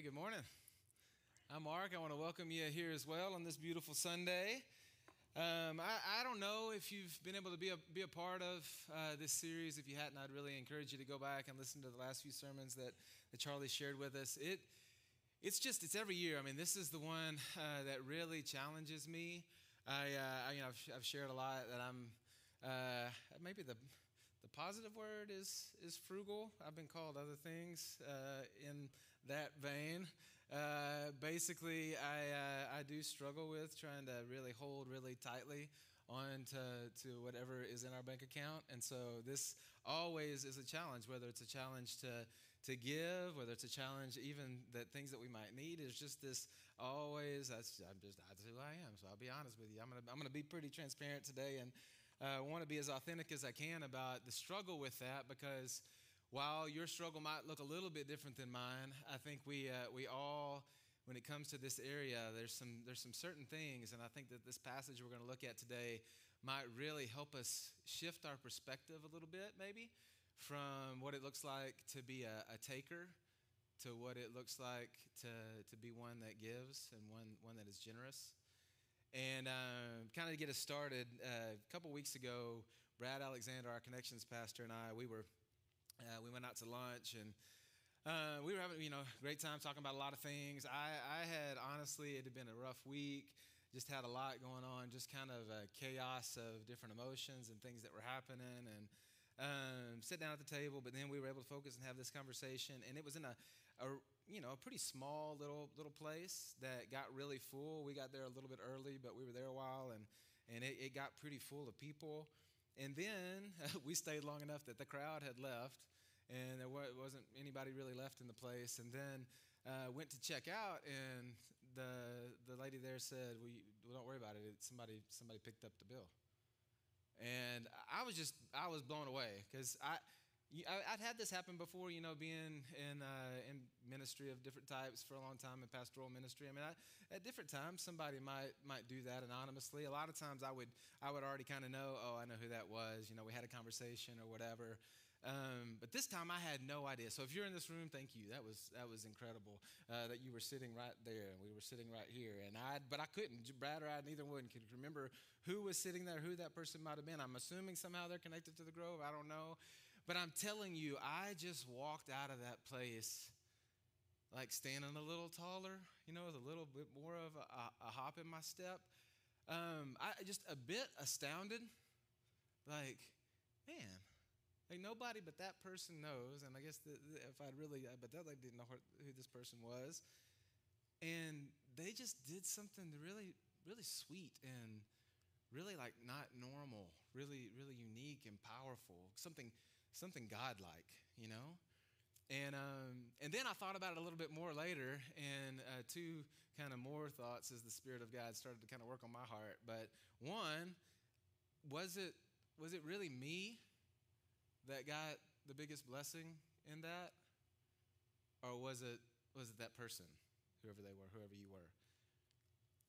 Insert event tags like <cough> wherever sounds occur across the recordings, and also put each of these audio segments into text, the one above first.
Hey, good morning. I'm Mark. I want to welcome you here as well on this beautiful Sunday. Um, I, I, don't know if you've been able to be a, be a part of uh, this series. If you hadn't, I'd really encourage you to go back and listen to the last few sermons that, that Charlie shared with us. It, it's just, it's every year. I mean, this is the one uh, that really challenges me. I, uh, I you know, I've, I've, shared a lot that I'm uh, maybe the the positive word is, is frugal. I've been called other things uh, in that vein. Uh, basically, I, uh, I do struggle with trying to really hold really tightly on to, to whatever is in our bank account. And so this always is a challenge, whether it's a challenge to, to give, whether it's a challenge even that things that we might need is just this always, that's, I'm just, that's who I am. So I'll be honest with you. I'm going to I'm to be pretty transparent today and uh, want to be as authentic as I can about the struggle with that because while your struggle might look a little bit different than mine, I think we, uh, we all, when it comes to this area, there's some, there's some certain things, and I think that this passage we're going to look at today might really help us shift our perspective a little bit, maybe, from what it looks like to be a, a taker to what it looks like to, to be one that gives and one, one that is generous. And uh, kind of to get us started, uh, a couple weeks ago, Brad Alexander, our connections pastor, and I, we were uh, we went out to lunch and uh, we were having you know great time talking about a lot of things. I, I had honestly, it had been a rough week. Just had a lot going on, just kind of a chaos of different emotions and things that were happening, and um, sit down at the table. But then we were able to focus and have this conversation, and it was in a, a you know, a pretty small little little place that got really full. We got there a little bit early, but we were there a while, and and it, it got pretty full of people. And then <laughs> we stayed long enough that the crowd had left, and there wasn't anybody really left in the place. And then uh, went to check out, and the the lady there said, well, well, don't worry about it. Somebody somebody picked up the bill." And I was just I was blown away because I I'd had this happen before, you know, being in, uh, in ministry of different types for a long time in pastoral ministry. I mean, I, at different times, somebody might might do that anonymously. A lot of times, I would I would already kind of know, oh, I know who that was. You know, we had a conversation or whatever. Um, but this time, I had no idea. So if you're in this room, thank you. That was that was incredible uh, that you were sitting right there and we were sitting right here. And I, but I couldn't. Brad or I, neither one could remember who was sitting there, who that person might have been. I'm assuming somehow they're connected to the Grove. I don't know. But I'm telling you, I just walked out of that place like standing a little taller, you know, with a little bit more of a, a hop in my step. Um, I just a bit astounded, like, man, like nobody but that person knows. And I guess the, the, if I'd really, but that like didn't know who this person was, and they just did something really, really sweet and really like not normal, really, really unique and powerful, something something godlike, you know? And, um, and then I thought about it a little bit more later, and uh, two kind of more thoughts as the Spirit of God started to kind of work on my heart. But one, was it, was it really me that got the biggest blessing in that? Or was it, was it that person, whoever they were, whoever you were?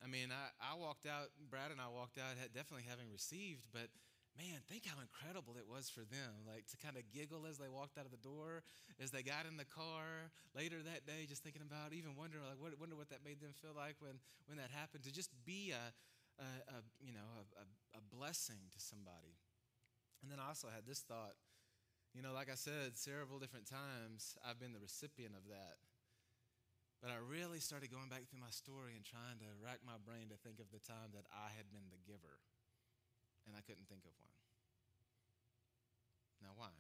I mean, I, I walked out, Brad and I walked out definitely having received, but man, think how incredible it was for them. Like to kind of giggle as they walked out of the door, as they got in the car later that day, just thinking about, even wondering, like, what, wonder what that made them feel like when, when that happened. To just be a, a, a you know, a, a blessing to somebody. And then I also had this thought, you know, like I said several different times, I've been the recipient of that. But I really started going back through my story and trying to rack my brain to think of the time that I had been the giver and I couldn't think of one. Now, why?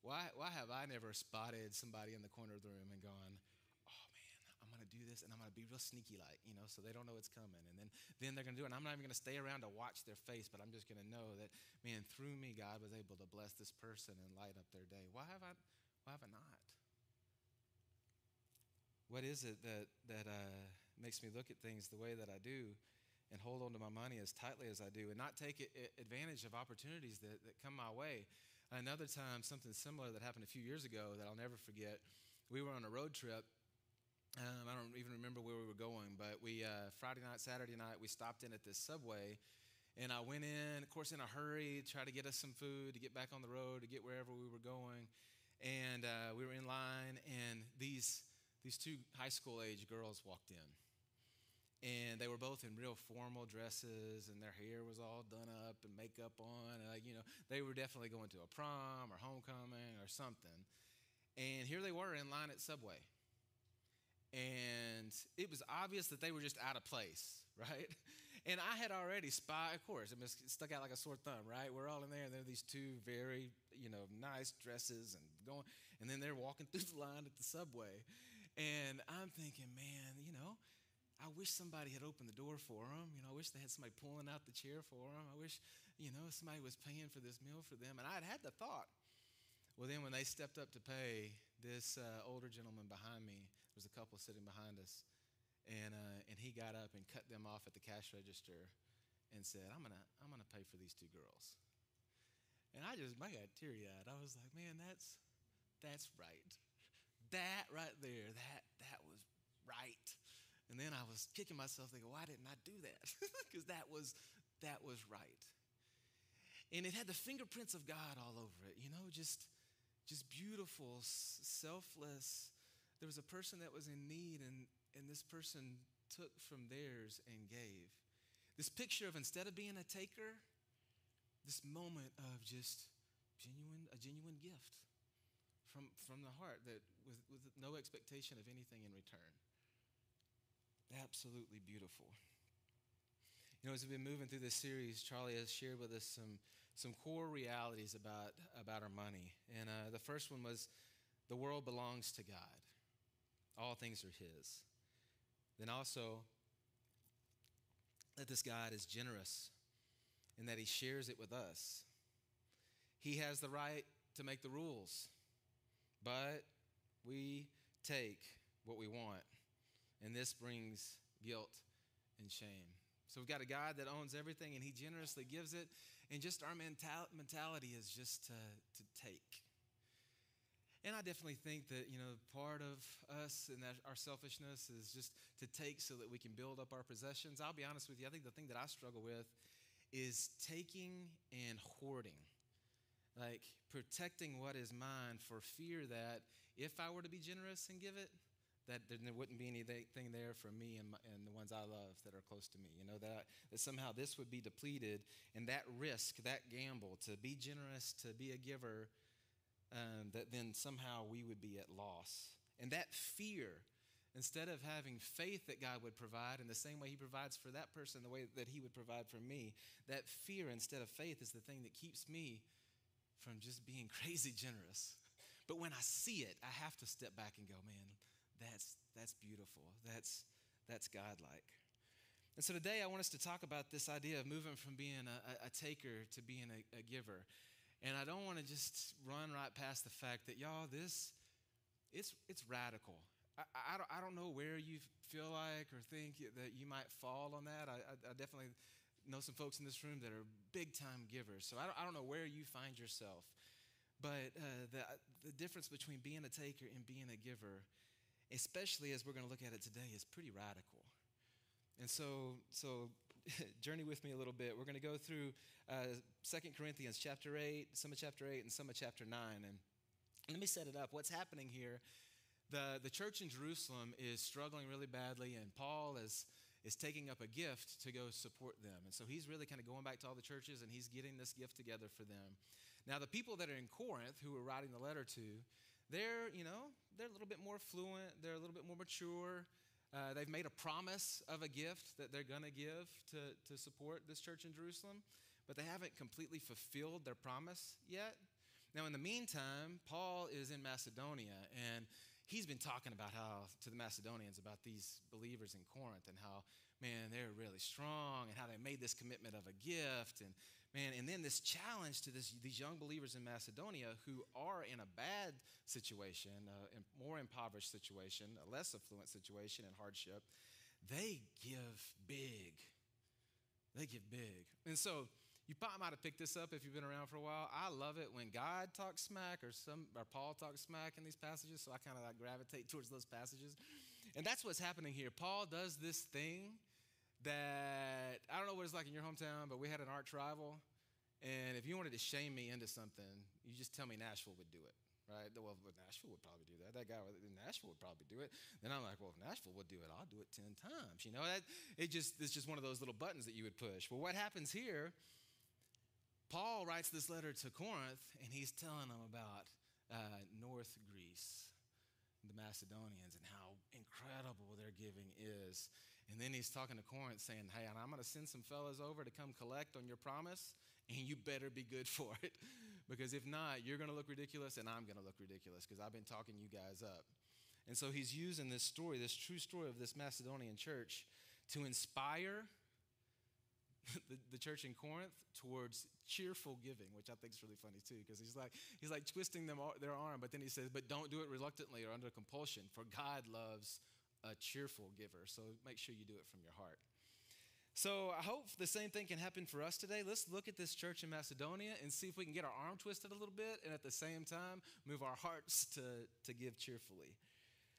Why, why have I never spotted somebody in the corner of the room and gone, oh man, I'm gonna do this and I'm gonna be real sneaky like, you know, so they don't know it's coming. And then, then they're gonna do it. And I'm not even gonna stay around to watch their face, but I'm just gonna know that, man, through me, God was able to bless this person and light up their day. Why have I, why have I not? What is it that, that uh, makes me look at things the way that I do? And hold on to my money as tightly as I do and not take advantage of opportunities that, that come my way. Another time, something similar that happened a few years ago that I'll never forget. We were on a road trip. Um, I don't even remember where we were going, but we uh, Friday night, Saturday night, we stopped in at this Subway, and I went in, of course, in a hurry, try to get us some food to get back on the road to get wherever we were going, and uh, we were in line, and these these two high school age girls walked in. And they were both in real formal dresses, and their hair was all done up and makeup on. Like, you know, they were definitely going to a prom or homecoming or something. And here they were in line at Subway. And it was obvious that they were just out of place, <laughs> right? And I had already spied, of course, I mean, stuck out like a sore thumb, right? We're all in there, and there are these two very, you know, nice dresses and going, and then they're walking <laughs> through the line at the subway. And I'm thinking, man, you know, I wish somebody had opened the door for them. You know, I wish they had somebody pulling out the chair for them. I wish, you know, somebody was paying for this meal for them. And I'd had the thought. Well, then when they stepped up to pay, this uh, older gentleman behind me, there was a couple sitting behind us, and, uh, and he got up and cut them off at the cash register and said, I'm going to I'm gonna pay for these two girls. And I just, I got teary eyed. I was like, man, that's, that's right. That right there, that, that was right. And then I was kicking myself thinking, why didn't I do that? <laughs> Because that was that was right. And it had the fingerprints of God all over it, you know, just just beautiful, selfless. There was a person that was in need and and this person took from theirs and gave. This picture of instead of being a taker, this moment of just genuine a genuine gift from from the heart that with, with no expectation of anything in return absolutely beautiful. You know, as we've been moving through this series, Charlie has shared with us some, some core realities about, about our money. And uh, the first one was the world belongs to God, all things are His. Then also, that this God is generous and that He shares it with us. He has the right to make the rules, but we take what we want. And this brings guilt and shame. So we've got a God that owns everything and he generously gives it. And just our mental- mentality is just to, to take. And I definitely think that, you know, part of us and that our selfishness is just to take so that we can build up our possessions. I'll be honest with you, I think the thing that I struggle with is taking and hoarding. Like protecting what is mine for fear that if I were to be generous and give it, that there wouldn't be anything there for me and, my, and the ones I love that are close to me. You know, that, that somehow this would be depleted, and that risk, that gamble to be generous, to be a giver, um, that then somehow we would be at loss. And that fear, instead of having faith that God would provide in the same way He provides for that person, the way that He would provide for me, that fear instead of faith is the thing that keeps me from just being <laughs> crazy generous. But when I see it, I have to step back and go, man, that's, that's beautiful. That's, that's godlike. And so today I want us to talk about this idea of moving from being a, a taker to being a, a giver. And I don't want to just run right past the fact that, y'all, this, it's, it's radical. I, I, don't, I don't know where you feel like or think that you might fall on that. I, I, definitely know some folks in this room that are big time givers. So I don't, I don't know where you find yourself. But uh, the, the difference between being a taker and being a giver especially as we're going to look at it today, is pretty radical. And so, so <laughs> journey with me a little bit. We're going to go through uh, 2 Corinthians chapter 8, some of chapter 8, and some of chapter 9. And let me set it up. What's happening here? The, the church in Jerusalem is struggling really badly, and Paul is, is taking up a gift to go support them. And so he's really kind of going back to all the churches and he's getting this gift together for them. Now, the people that are in Corinth who we're writing the letter to, they're, you know, they're a little bit more fluent, they're a little bit more mature. Uh, they've made a promise of a gift that they're going to give to, to support this church in Jerusalem, but they haven't completely fulfilled their promise yet. Now, in the meantime, Paul is in Macedonia, and he's been talking about how, to the Macedonians, about these believers in Corinth and how, man, they're really strong and how they made this commitment of a gift and Man, and then this challenge to this, these young believers in Macedonia who are in a bad situation, uh, a more impoverished situation, a less affluent situation and hardship, they give big. They give big. And so you probably might have picked this up if you've been around for a while. I love it when God talks smack or some or Paul talks smack in these passages, so I kind of like gravitate towards those passages. And that's what's happening here. Paul does this thing that I don't know what it's like in your hometown, but we had an arch rival. And if you wanted to shame me into something, you just tell me Nashville would do it, right? Well, Nashville would probably do that. That guy in Nashville would probably do it. Then I'm like, well, if Nashville would do it, I'll do it 10 times. You know, that, it just, it's just one of those little buttons that you would push. Well, what happens here, Paul writes this letter to Corinth, and he's telling them about uh, North Greece, the Macedonians, and how incredible their giving is. And then he's talking to Corinth saying, Hey, I'm going to send some fellas over to come collect on your promise, and you better be good <laughs> for it. because if not, you're going to look ridiculous, and I'm going to look ridiculous because I've been talking you guys up. And so he's using this story, this true story of this Macedonian church, to inspire <laughs> the, the, church in Corinth towards cheerful giving, which I think is really funny too, because he's like he's like twisting them their arm, but then he says, "But don't do it reluctantly or under compulsion, for God loves a cheerful giver. So make sure you do it from your heart. So I hope the same thing can happen for us today. Let's look at this church in Macedonia and see if we can get our arm twisted a little bit and at the same time move our hearts to, to give cheerfully.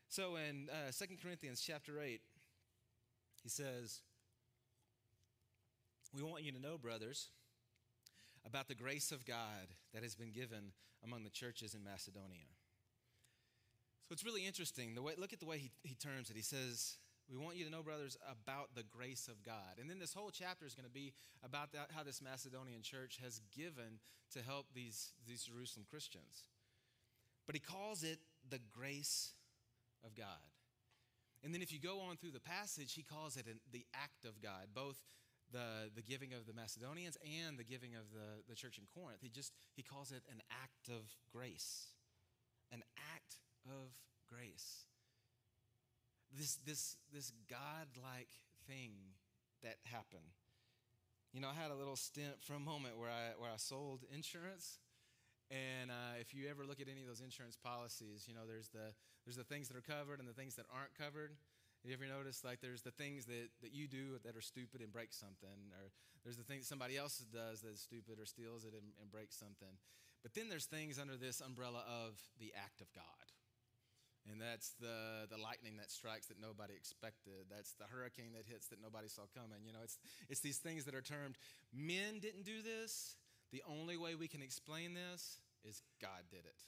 So in uh, 2 Corinthians chapter 8, he says, We want you to know, brothers, about the grace of God that has been given among the churches in Macedonia. So it's really interesting. The way, look at the way he, he terms it. He says, We want you to know, brothers, about the grace of God. And then this whole chapter is going to be about that, how this Macedonian church has given to help these, these Jerusalem Christians. But he calls it the grace of God. And then if you go on through the passage, he calls it an, the act of God, both the, the giving of the Macedonians and the giving of the, the church in Corinth. He just he calls it an act of grace. An act of grace. This, this, this God-like thing that happened. You know, I had a little stint for a moment where I, where I sold insurance. And uh, if you ever look at any of those insurance policies, you know, there's the, there's the things that are covered and the things that aren't covered. You ever notice, like, there's the things that, that you do that are stupid and break something, or there's the things somebody else does that's stupid or steals it and, and breaks something. But then there's things under this umbrella of the act of God. And that's the, the lightning that strikes that nobody expected. That's the hurricane that hits that nobody saw coming. You know, it's, it's these things that are termed men didn't do this. The only way we can explain this is God did it.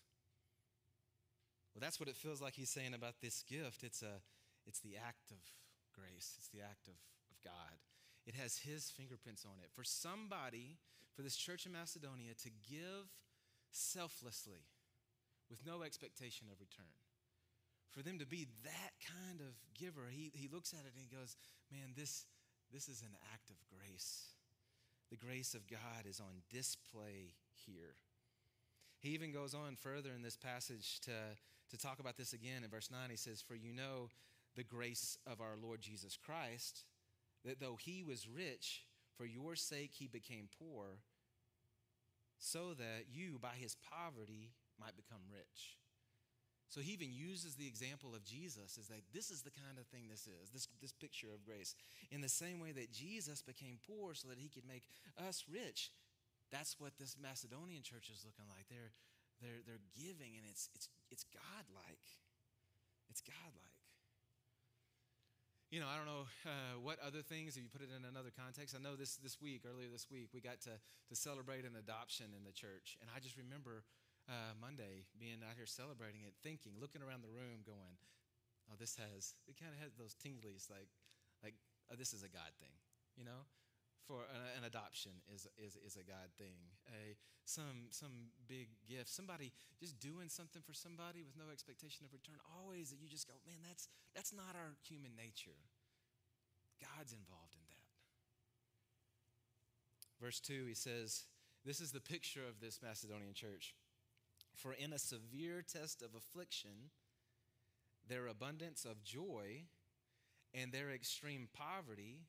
Well, that's what it feels like he's saying about this gift. It's, a, it's the act of grace, it's the act of, of God. It has his fingerprints on it. For somebody, for this church in Macedonia, to give selflessly with no expectation of return for them to be that kind of giver, he, he looks at it and he goes, Man, this, this is an act of grace. The grace of God is on display here. He even goes on further in this passage to, to talk about this again. In verse 9, he says, For you know the grace of our Lord Jesus Christ, that though he was rich, for your sake he became poor, so that you by his poverty might become rich. So he even uses the example of Jesus as like, this is the kind of thing this is, this, this picture of grace. In the same way that Jesus became poor so that he could make us rich. That's what this Macedonian church is looking like. They're, they're, they're giving and it's, it's, it's God-like. It's God-like. You know, I don't know uh, what other things, if you put it in another context. I know this, this week, earlier this week, we got to, to celebrate an adoption in the church. And I just remember uh, Monday, being out here celebrating it, thinking, looking around the room, going, "Oh, this has it kind of has those tinglies, like, like oh, this is a God thing, you know." For an, an adoption is, is, is a God thing. A some some big gift, somebody just doing something for somebody with no expectation of return. Always that you just go, man, that's that's not our human nature. God's involved in that. Verse 2, he says, This is the picture of this Macedonian church. For in a severe test of affliction, their abundance of joy and their extreme poverty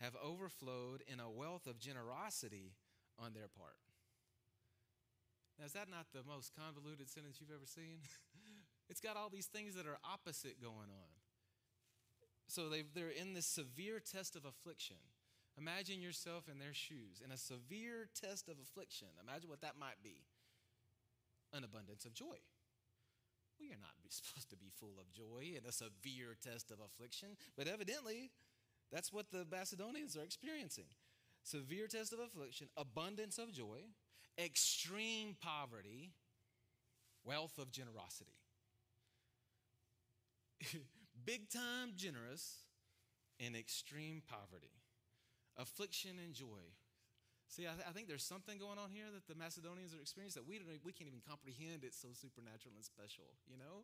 have overflowed in a wealth of generosity on their part. Now, is that not the most convoluted sentence you've ever seen? <laughs> it's got all these things that are opposite going on. So they they're in this severe test of affliction. Imagine yourself in their shoes in a severe test of affliction. Imagine what that might be an abundance of joy. Well, you're not <laughs> supposed to be full of joy in a severe test of affliction, but evidently, that's what the Macedonians are experiencing. Severe test of affliction, abundance of joy, extreme poverty, wealth of generosity. <laughs> Big time generous in extreme poverty, affliction and joy. See, I, th- I, think there's something going on here that the Macedonians are experiencing that we, don't, we can't even comprehend. It's so supernatural and special, you know?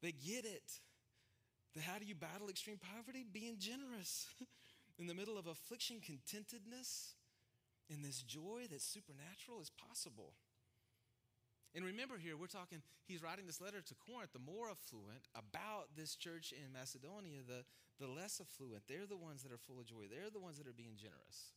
They get it. The, how do you battle extreme poverty? Being generous. <laughs> in the middle of affliction, contentedness, and this joy that's supernatural is possible. And remember here, we're talking, he's writing this letter to Corinth, the more affluent, about this church in Macedonia, the, the less affluent. They're the ones that are full of joy, they're the ones that are being generous.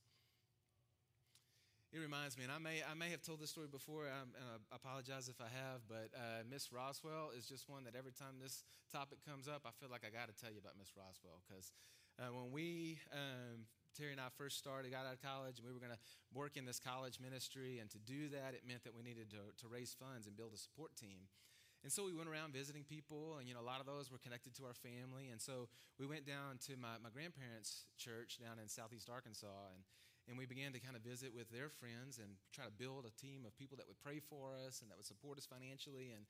It reminds me, and I may, I may have told this story before, I, I apologize if I have, but uh, Miss Roswell is just one that every time this topic comes up, I feel like I got to tell you about Miss Roswell because uh, when we um, Terry and I first started, got out of college, and we were going to work in this college ministry. And to do that, it meant that we needed to, to raise funds and build a support team. And so we went around visiting people, and you know, a lot of those were connected to our family. And so we went down to my, my grandparents' church down in southeast Arkansas, and, and we began to kind of visit with their friends and try to build a team of people that would pray for us and that would support us financially. And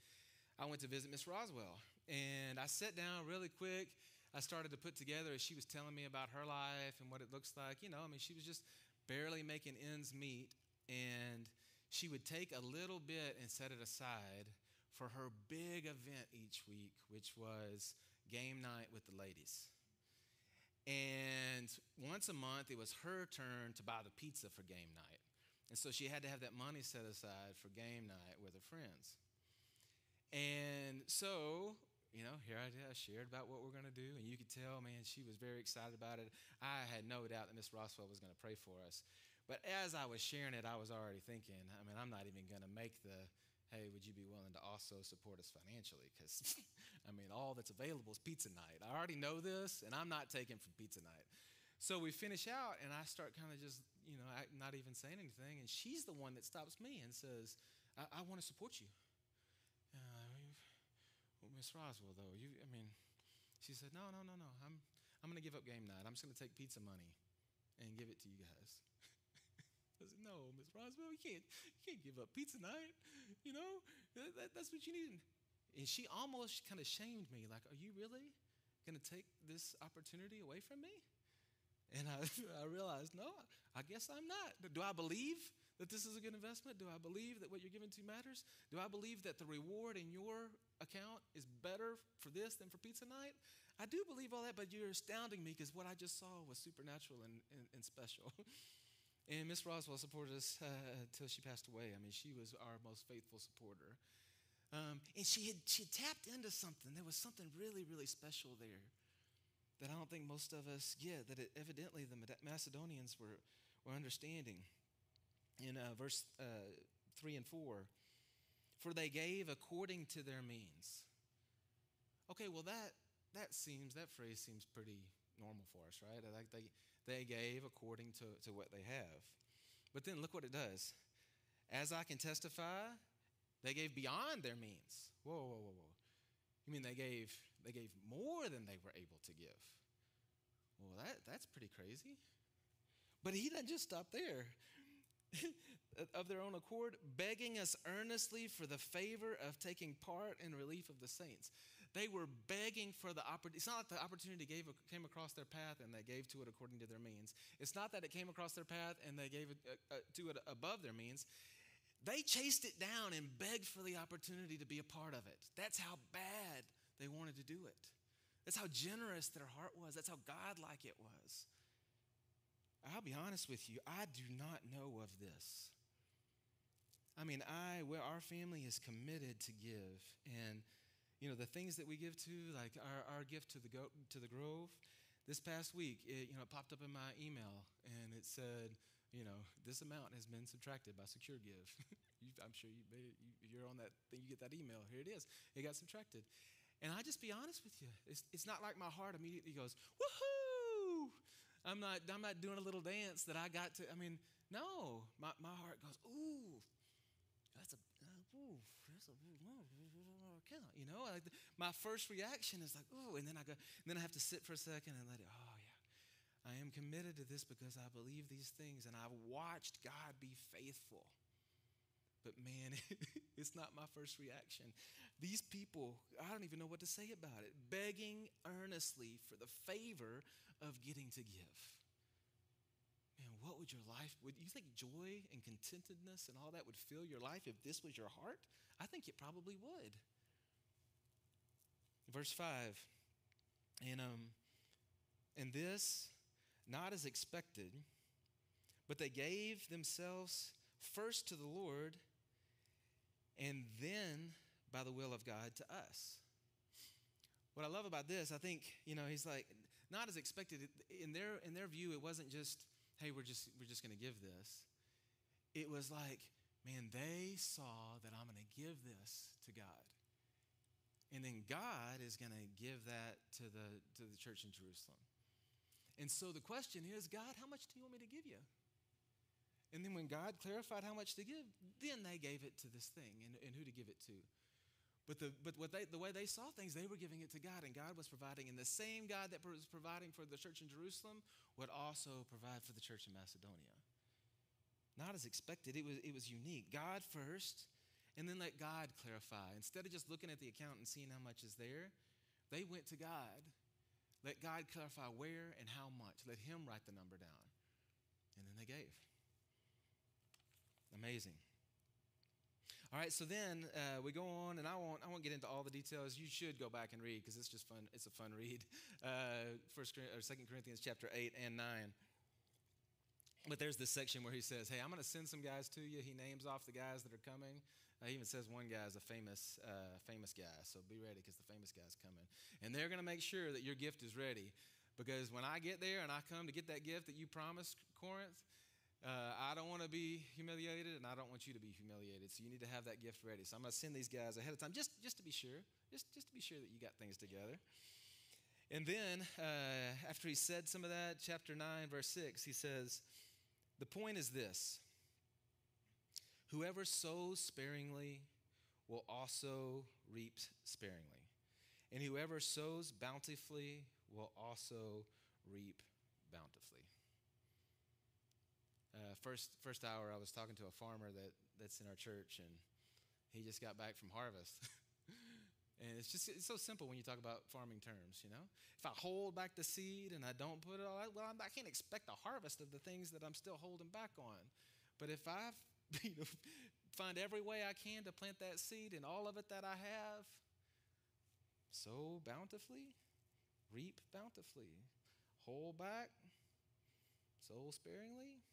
I went to visit Miss Roswell, and I sat down really quick I started to put together as she was telling me about her life and what it looks like. You know, I mean, she was just barely making ends meet, and she would take a little bit and set it aside for her big event each week, which was game night with the ladies. And once a month, it was her turn to buy the pizza for game night. And so she had to have that money set aside for game night with her friends. And so you know, here I did. I shared about what we're going to do, and you could tell, man, she was very excited about it. I had no doubt that Miss Roswell was going to pray for us. But as I was sharing it, I was already thinking, I mean, I'm not even going to make the, hey, would you be willing to also support us financially? Because, <laughs> I mean, all that's available is pizza night. I already know this, and I'm not taking from pizza night. So we finish out, and I start kind of just, you know, not even saying anything. And she's the one that stops me and says, I, I want to support you. Uh, well, Miss Roswell, though, you, I mean, she said, no, no, no, no. I'm, I'm going to give up game night. I'm just going to take pizza money and give it to you guys. I no, Miss Roswell, you can't, you can't give up pizza night. You know, that, that, that's what you need. And she almost kind of shamed me, like, are you really going to take this opportunity away from me? And I, <laughs> I realized, no, I guess I'm not. Do I believe that this is a good investment? Do I believe that what you're giving to matters? Do I believe that the reward in your account is better for this than for pizza night? I do believe all that, but you're astounding me because what I just saw was supernatural and, and, and special. <laughs> and Miss Roswell supported us uh, until she passed away. I mean, she was our most faithful supporter. Um, and she had, she tapped into something. There was something really, really special there that I don't think most of us get, that it, evidently the Macedonians were, were understanding in uh, verse uh, 3 and 4 for they gave according to their means okay well that that seems that phrase seems pretty normal for us right like they they gave according to, to what they have. But then look what it does. As i can testify they gave beyond their means. Whoa whoa whoa whoa. You mean they gave they gave more than they were able to give? Well that that's pretty crazy. But he doesn't just stop there. <laughs> Of their own accord, begging us earnestly for the favor of taking part in relief of the saints. They were begging for the opportunity. It's not like the opportunity gave, came across their path and they gave to it according to their means. It's not that it came across their path and they gave it, uh, uh, to it above their means. They chased it down and begged for the opportunity to be a part of it. That's how bad they wanted to do it. That's how generous their heart was. That's how godlike it was. I'll be honest with you, I do not know of this. I mean, I, where our family is committed to give, and you know the things that we give to, like our, our gift to the go, to the Grove. This past week, it you know popped up in my email, and it said, you know, this amount has been subtracted by SecureGive. <laughs> I'm sure you, you're on that thing. You get that email. Here it is. It got subtracted, and I just be honest with you. It's, it's not like my heart immediately goes, woohoo! I'm not, I'm not doing a little dance that I got to. I mean, no, my, my heart goes, ooh, that's a, uh, ooh, that's a, mm, mm, mm, you know, like my first reaction is like, ooh, and then I go, then I have to sit for a second and let it, oh yeah, I am committed to this because I believe these things and I've watched God be faithful. but man, <laughs> it's not my first reaction. These people, I don't even know what to say about it, begging earnestly for the favor of getting to give. Man, what would your life, would you think joy and contentedness and all that would fill your life if this was your heart? I think it probably would. Verse 5, and, um, and this, not as expected, but they gave themselves first to the Lord and then by the will of God to us. What I love about this, I think, you know, he's like, not as expected. In their, in their view, it wasn't just, hey, we're just, we're just going to give this. It was like, man, they saw that I'm going to give this to God. And then God is going to give that to the, to the church in Jerusalem. And so the question is, God, how much do you want me to give you? And then when God clarified how much to give, then they gave it to this thing and, and who to give it to. But, the, but what they, the way they saw things, they were giving it to God, and God was providing. And the same God that was providing for the church in Jerusalem would also provide for the church in Macedonia. Not as expected, it was, it was unique. God first, and then let God clarify. Instead of just looking at the account and seeing how much is there, they went to God. Let God clarify where and how much. Let Him write the number down. And then they gave. Amazing. All right, so then uh, we go on, and I won't, I won't get into all the details. You should go back and read because it's just fun. It's a fun read. <laughs> Uh, First or Second Corinthians chapter eight and nine. But there's this section where he says, "Hey, I'm going to send some guys to you." He names off the guys that are coming. Uh, he even says one guy is a famous, uh, famous guy, so be ready because the famous guy's coming, and they're going to make sure that your gift is ready. Because when I get there and I come to get that gift that you promised, Corinth, uh, I don't want to be humiliated, and I don't want you to be humiliated. So you need to have that gift ready. So I'm going to send these guys ahead of time, just just to be sure, just just to be sure that you got things together. And then uh, after he said some of that, chapter nine, verse six, he says, "The point is this: Whoever sows sparingly will also reap sparingly, and whoever sows bountifully will also reap bountifully." Uh, first first hour, I was talking to a farmer that that's in our church, and he just got back from harvest. <laughs> and it's just it's so simple when you talk about farming terms, you know. If I hold back the seed and I don't put it all out, well, I can not expect a harvest of the things that I'm still holding back on. But if I, <laughs> you know, find every way I can to plant that seed and all of it that I have, sow bountifully, reap bountifully, hold back, sow sparingly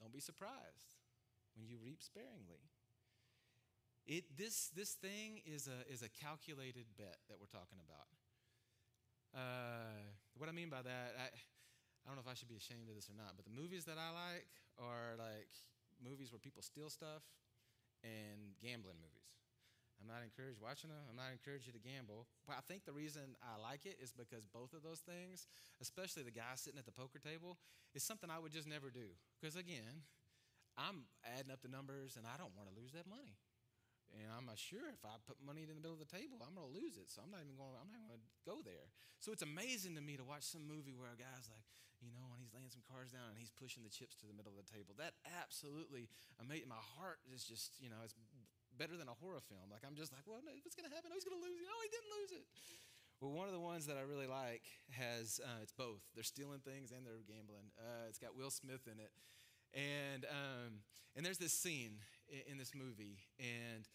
don't be surprised when you reap sparingly. It, this, this thing is a, is a calculated bet that we're talking about. Uh, what I mean by that, I, I don't know if I should be ashamed of this or not, but the movies that I like are like movies where people steal stuff and gambling movies. I'm not encouraged watching them. I'm not encouraged you to gamble. But I think the reason I like it is because both of those things, especially the guy sitting at the poker table, is something I would just never do. Because again, I'm adding up the numbers and I don't want to lose that money. And I'm sure if I put money in the middle of the table, I'm going to lose it. So I'm not even going. I'm not going to go there. So it's amazing to me to watch some movie where a guy's like, you know, and he's laying some cards down and he's pushing the chips to the middle of the table. That absolutely amazing. My heart is just, you know, it's better than a horror film. Like I'm just like, well, what's going to happen? Oh, he's going to lose it. Oh, he didn't lose it. Well, one of the ones that I really like has uh, it's both. They're stealing things and they're gambling. Uh, it's got Will Smith in it, and um, and there's this scene in, in, this movie, and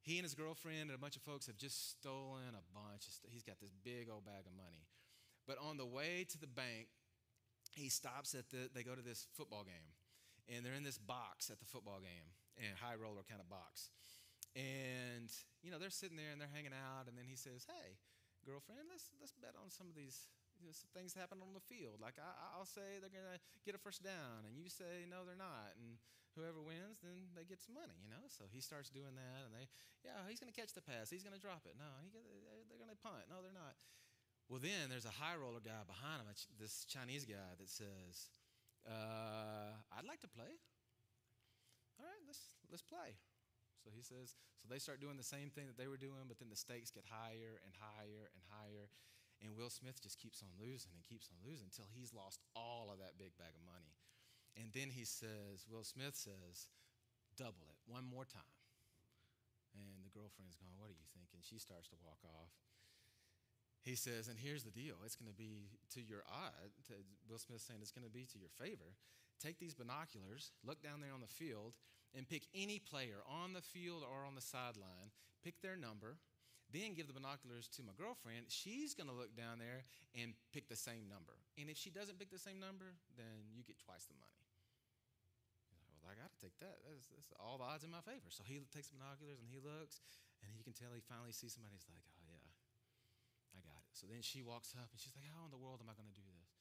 he and his girlfriend and a bunch of folks have just stolen a bunch. Of st- he's got this big old bag of money, but on the way to the bank, he stops at the. They go to this football game, and they're in this box at the football game, and high roller kind of box. And, you know, they're sitting there and they're hanging out, and then he says, Hey, girlfriend, let's, let's bet on some of these you know, things happen on the field. Like, I, will say they're going to get a first down, and you say, No, they're not. And whoever wins, then they get some money, you know? So he starts doing that, and they, Yeah, he's going to catch the pass. He's going to drop it. No, he, they're going to punt. No, they're not. Well, then there's a high roller guy behind him, this Chinese guy that says, uh, I'd like to play. All right, let's, let's play. So he says, so they start doing the same thing that they were doing, but then the stakes get higher and higher and higher. And Will Smith just keeps on losing and keeps on losing until he's lost all of that big bag of money. And then he says, Will Smith says, double it. one more time. And the girlfriend's going, What are you thinking? She starts to walk off. He says, And here's the deal it's going to be to your odd. To Will Smith saying it's going to be to your favor. Take these binoculars, look down there on the field, and pick any player on the field or on the sideline, pick their number, then give the binoculars to my girlfriend. She's going to look down there and pick the same number. And if she doesn't pick the same number, then you get twice the money. Well, I got to take that. That's, that's, all the odds in my favor. So he takes the binoculars and he looks, and he can tell he finally sees somebody. He's like, oh, yeah, I got it. So then she walks up and she's like, how in the world am I going to do this?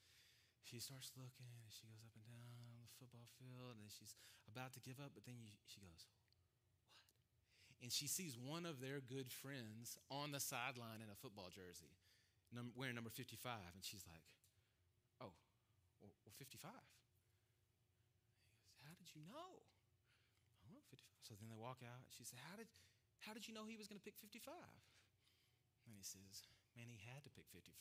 she starts looking and she goes up and down the football field and she's about to give up, but then you, she goes? And she sees one of their good friends on the sideline in a football jersey, num- wearing number 55. And she's like, Oh, well, well 55. Goes, How did you know? Oh, 55. So then they walk out. And she said, How did, how did you know he was going to pick 55? And he says, Man, he had to pick 55.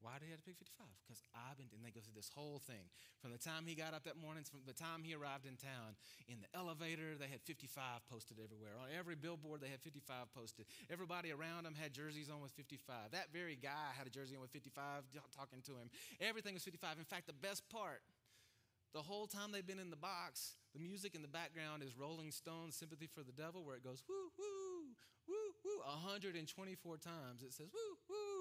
Why did he have to pick 55? Because I've been, and they go through this whole thing. From the time he got up that morning, from the time he arrived in town, in the elevator, they had 55 posted everywhere. On every billboard, they had 55 posted. Everybody around him had jerseys on with 55. That very guy had a jersey on with 55, talking to him. Everything was 55. In fact, the best part, the whole time they've been in the box, the music in the background is Rolling Stones' Sympathy for the Devil, where it goes, woo, woo, woo, woo, 124 times. It says, woo, woo.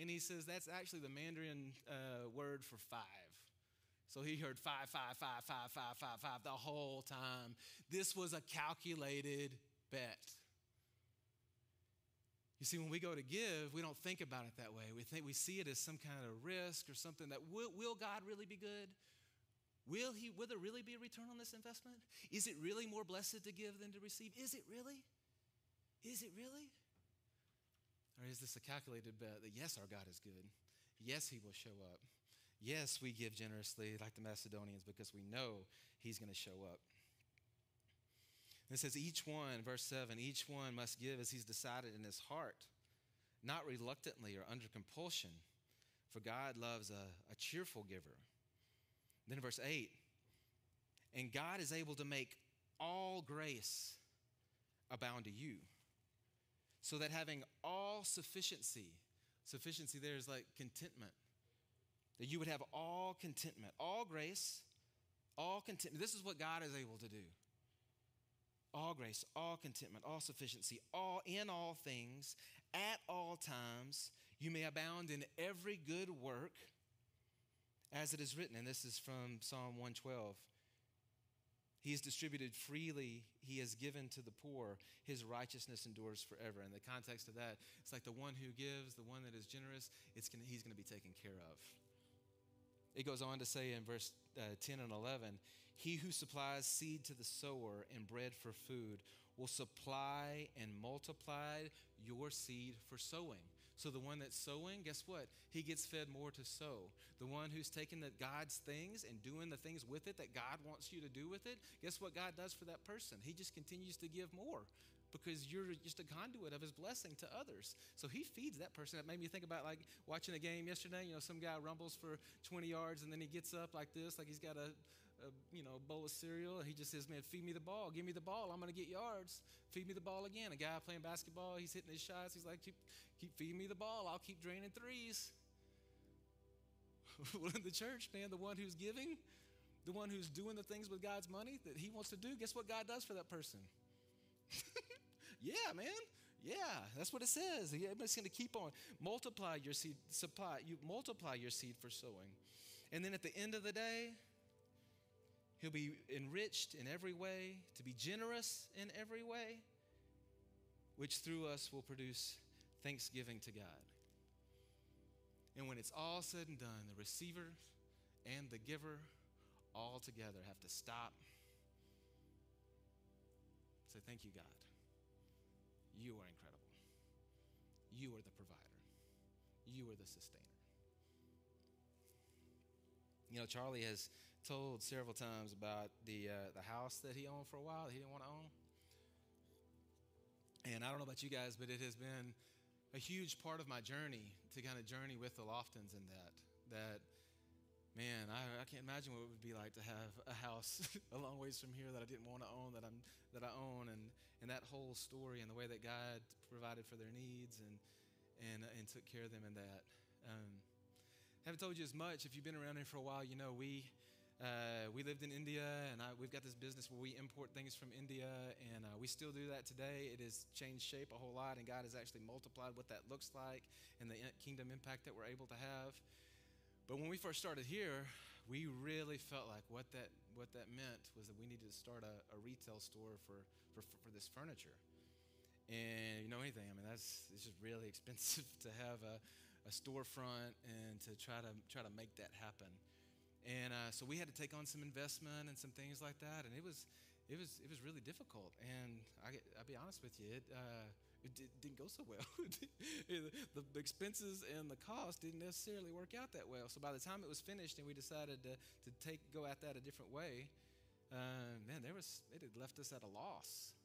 And he says that's actually the Mandarin uh, word for five. So he heard five, five, five, five, five, five, five the whole time. This was a calculated bet. You see, when we go to give, we don't think about it that way. We think we see it as some kind of risk or something that will, will God really be good? Will he will there really be a return on this investment? Is it really more blessed to give than to receive? Is it really? Is it really? Or is this a calculated bet that yes, our God is good? Yes, he will show up. Yes, we give generously like the Macedonians because we know he's going to show up. It says, each one, verse 7, each one must give as he's decided in his heart, not reluctantly or under compulsion, for God loves a, a cheerful giver. Then verse 8, and God is able to make all grace abound to you so that having all sufficiency, sufficiency there is like contentment, that you would have all contentment, all grace, all contentment. This is what God is able to do. All grace, all contentment, all sufficiency, all in all things, at all times, you may abound in every good work, as it is written. And this is from Psalm 112. He has distributed freely, he has given to the poor. His righteousness endures forever. In the context of that, it's like the one who gives, the one that is generous, it's gonna, he's going to be taken care of. It goes on to say in verse uh, 10 and 11 He who supplies seed to the sower and bread for food will supply and multiply your seed for sowing. So the one that's sowing, guess what? He gets fed more to sow. The one who's taking the God's things and doing the things with it that God wants you to do with it, guess what God does for that person? He just continues to give more because you're just a conduit of his blessing to others. So he feeds that person. That made me think about like watching a game yesterday. You know, some guy rumbles for 20 yards and then he gets up like this, like he's got a a you know bowl of cereal. He just says, "Man, feed me the ball. Give me the ball. I'm going to get yards. Feed me the ball again." A guy playing basketball, he's hitting his shots. He's like, "Keep, keep feeding me the ball. I'll keep draining threes." <laughs> well, in the church, man, the one who's giving, the one who's doing the things with God's money that He wants to do, guess what God does for that person? <laughs> yeah, man. Yeah, that's what it says. It's going to keep on multiply your seed, supply you multiply your seed for sowing, and then at the end of the day, He'll be enriched in every way, to be generous in every way, which through us will produce thanksgiving to God. And when it's all said and done, the receiver and the giver all together have to stop. Say, Thank you, God. You are incredible. You are the provider, you are the sustainer. You know, Charlie has told several times about the, uh, the house that he owned for a while that he didn't want to own. And I don't know about you guys, but it has been a huge part of my journey to kind of journey with the Loftons in that. That man, I, I, can't imagine what it would be like to have a house <laughs> a long ways from here that I didn't want to own that I'm that I own, and and that whole story and the way that God provided for their needs and and and took care of them in that. Um, haven't told you as much. If you've been around here for a while, you know we uh, we lived in India, and I, we've got this business where we import things from India, and uh, we still do that today. It has changed shape a whole lot, and God has actually multiplied what that looks like and the kingdom impact that we're able to have. But when we first started here, we really felt like what that what that meant was that we needed to start a, a retail store for, for for this furniture. And you know anything? I mean, that's it's just really <laughs> expensive to have a, a storefront and to try to try to make that happen. And uh, so we had to take on some investment and some things like that, and it was, it was, it was really difficult. And I, will be honest with you, it, uh, it did, not go so well. <laughs> the, expenses and the cost didn't necessarily work out that well. So by the time it was finished and we decided to, to take go at that a different way, uh, man, there was it had left us at a loss.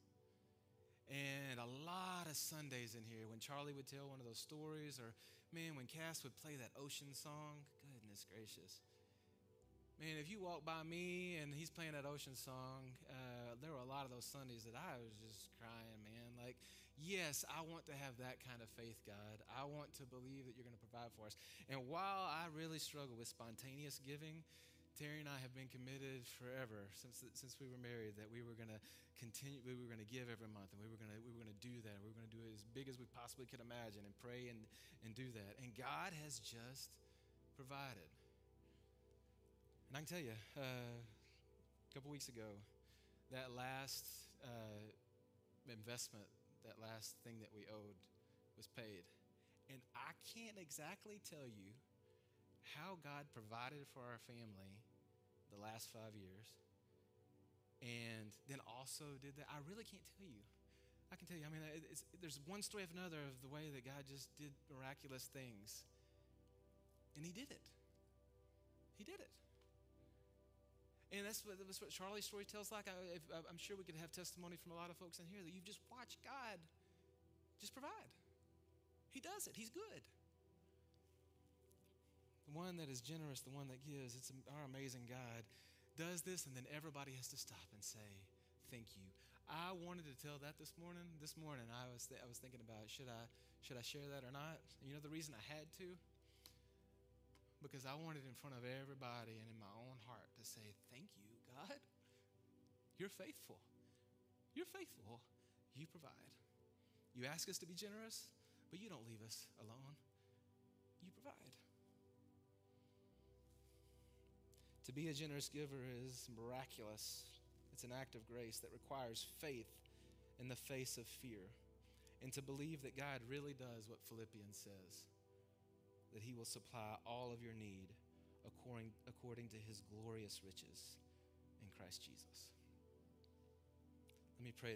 And a lot of Sundays in here when Charlie would tell one of those stories, or man, when Cass would play that ocean song, goodness gracious man, if you walk by me and he's playing that ocean song, uh, there were a lot of those Sundays that I was just crying, man. Like, yes, I want to have that kind of faith, God. I want to believe that you're going to provide for us. And while I really struggle with spontaneous giving, Terry and I have been committed forever since since we were married that we were going to continue. We were going to give every month, and we were going to we were going to do that. We were going to do it as big as we possibly could imagine, and pray and and do that. And God has just provided. And I can tell you, uh, a couple weeks ago, that last uh, investment, that last thing that we owed, was paid. And I can't exactly tell you how God provided for our family the last five years and then also did that. I really can't tell you. I can tell you, I mean, there's one story after another of the way that God just did miraculous things. And He did it. He did it. And that's what, that's what Charlie's story tells like. I, am sure we could have testimony from a lot of folks in here that you've just watched God just provide. He does it, He's good. The one that is generous, the one that gives, it's our amazing God does this, and then everybody has to stop and say, Thank you. I wanted to tell that this morning. This morning, I was, th- I was thinking about should I, should I share that or not? You know the reason I had to? Because I wanted in front of everybody and in my own heart to say, Thank you, God. You're faithful. You're faithful. You provide. You ask us to be generous, but you don't leave us alone. You provide. To be a generous giver is miraculous. It's an act of grace that requires faith in the face of fear and to believe that God really does what Philippians says that he will supply all of your need according, according to his glorious riches in Christ Jesus. Let me pray.